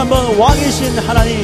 한번 왕이신 하나님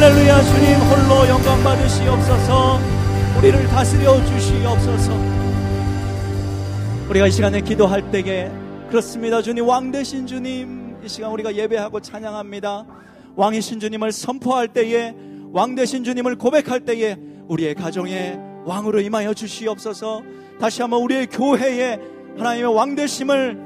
할렐루야 주님 홀로 영광 받으시옵소서. 우리를 다스려 주시옵소서. 우리가 이 시간에 기도할 때에 그렇습니다. 주님 왕 되신 주님 이 시간 우리가 예배하고 찬양합니다. 왕이신 주님을 선포할 때에 왕 되신 주님을 고백할 때에 우리의 가정에 왕으로 임하여 주시옵소서. 다시 한번 우리의 교회에 하나님의 왕 되심을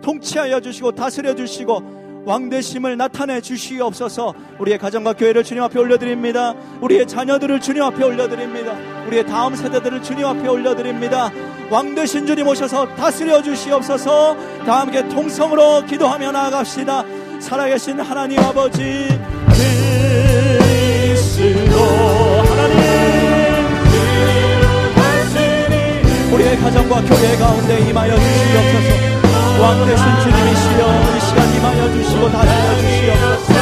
통치하여 주시고 다스려 주시고 왕대심을 나타내 주시옵소서. 우리의 가정과 교회를 주님 앞에 올려드립니다. 우리의 자녀들을 주님 앞에 올려드립니다. 우리의 다음 세대들을 주님 앞에 올려드립니다. 왕대신 주님 오셔서 다스려 주시옵소서. 다 함께 통성으로 기도하며 나아갑시다. 살아계신 하나님 아버지 그리스도 하나님 그 우리의 가정과 교회 가운데 임하여 주시옵소서. 왕대신 주님이시여. 주시고 다스려 주시옵소서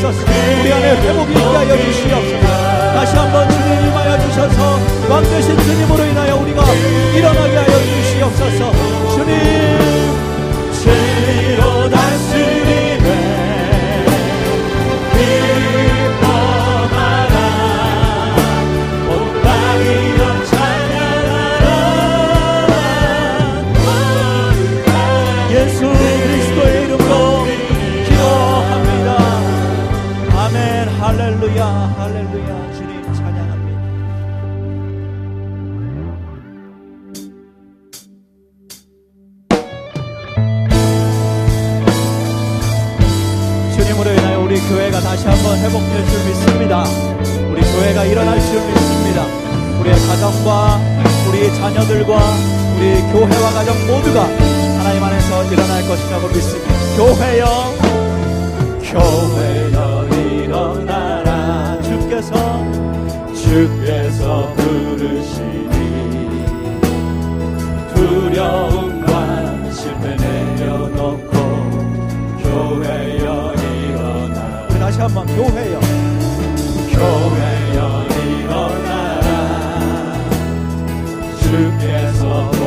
주시옵소서 우리 안에 회복이 있게 하여 주시옵소서. 다시 한번 주님 임하여 가정과 우리 자녀들과 우리 교회와 가정 모두가 하나님 안에서 일어날 것이라고 믿습니다. 교회여 교회여 일어나라. 주께서 주께서 부르시니. 두려움과 실패 내려놓고 교회여 일어나라. 다시 한번 교회여. 교회 주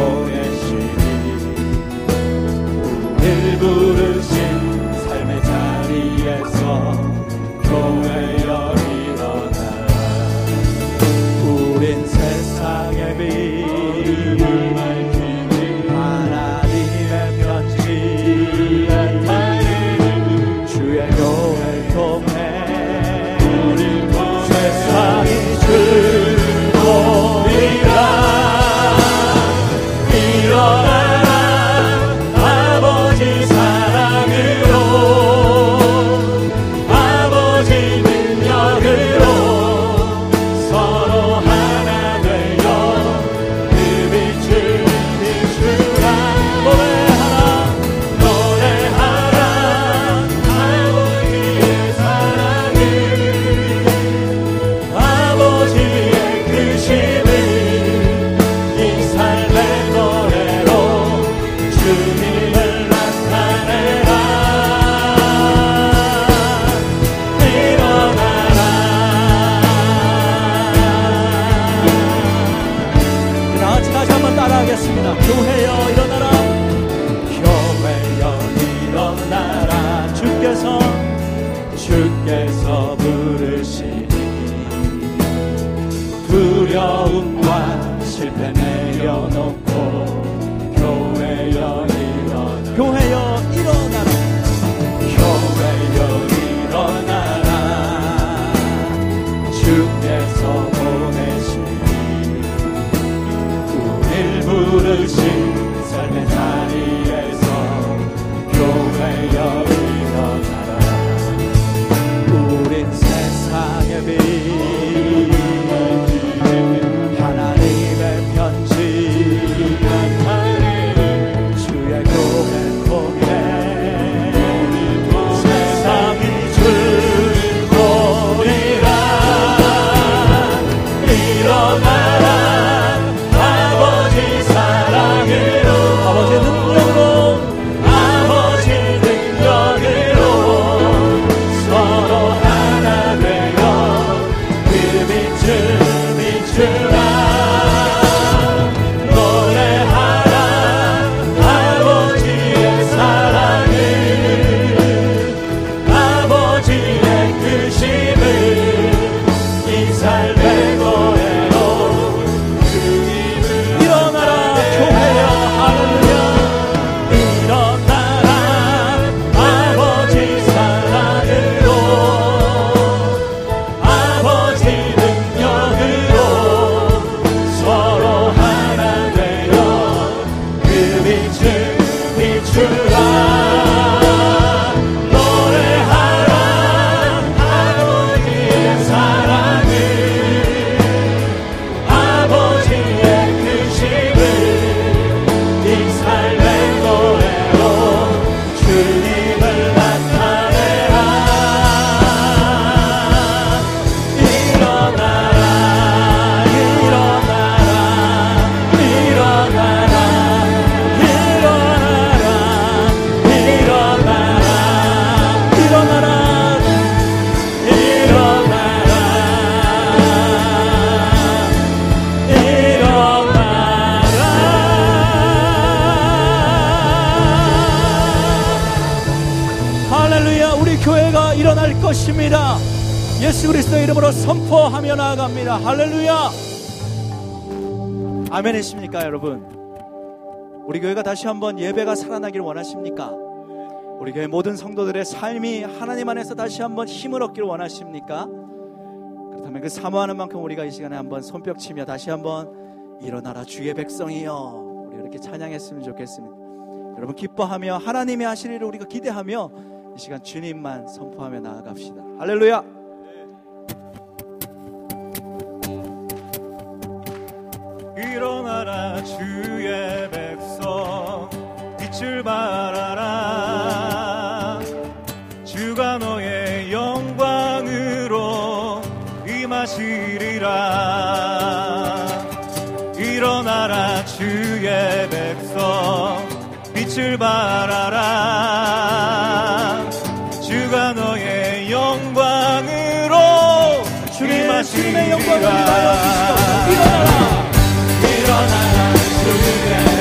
나아갑니다. 할렐루야. 아멘 이십니까, 여러분? 우리 교회가 다시 한번 예배가 살아나길 원하십니까? 우리 교회 모든 성도들의 삶이 하나님 안에서 다시 한번 힘을 얻기를 원하십니까? 그렇다면 그 사모하는 만큼 우리가 이 시간에 한번 손뼉 치며 다시 한번 일어나라 주의 백성이여 우리 이렇게 찬양했으면 좋겠습니다. 여러분 기뻐하며 하나님의 일을 우리가 기대하며 이 시간 주님만 선포하며 나아갑시다. 할렐루야. 나라 주의 백성 빛을 발하라. 주가 너의 영광으로 임하시리라. 일어나라 주의 백성 빛을 발하라. 주가 너의 영광으로 주님의 주님의 영광을 임하시리라. 일어나라. 일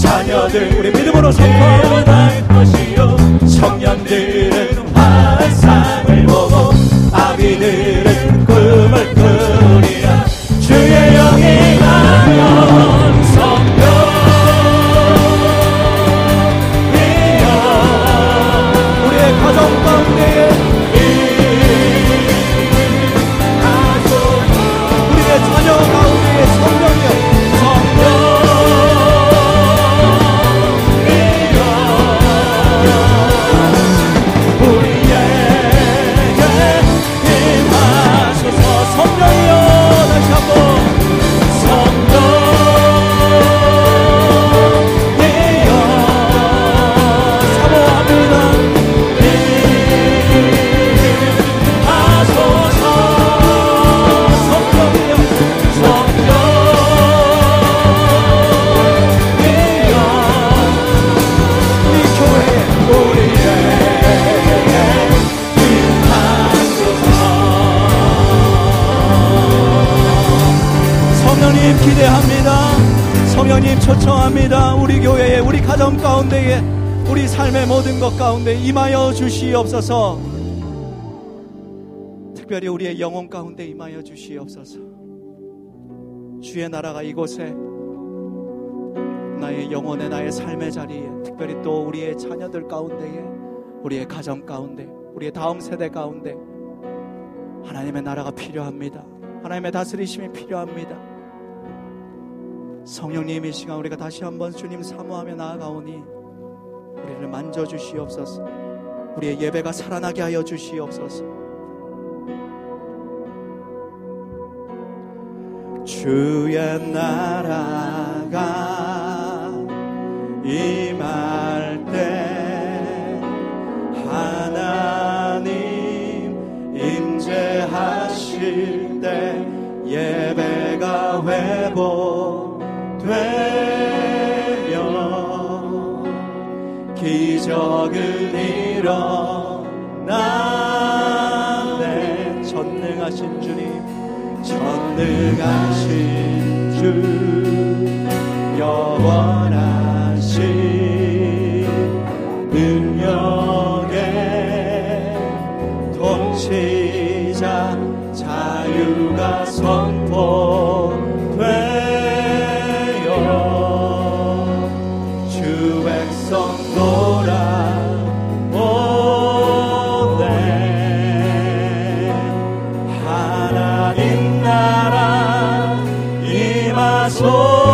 자녀들 우리 믿음으로 선포 가운데 임하여 주시옵소서. 특별히 우리의 영혼 가운데 임하여 주시옵소서. 주의 나라가 이곳에 나의 영혼의 나의 삶의 자리에 특별히 또 우리의 자녀들 가운데에 우리의 가정 가운데 우리의 다음 세대 가운데 하나님의 나라가 필요합니다. 하나님의 다스리심이 필요합니다. 성령님 이 시간 우리가 다시 한번 주님 사모하며 나아가오니 우리를 만져 주시옵소서. 우리의 예배가 살아나게 하여 주시옵소서. 주의 나라가 임할 때 하나님 임재하실 때 예배 적은 일어나네. 전능하신 주님 전능하신 주 영원 임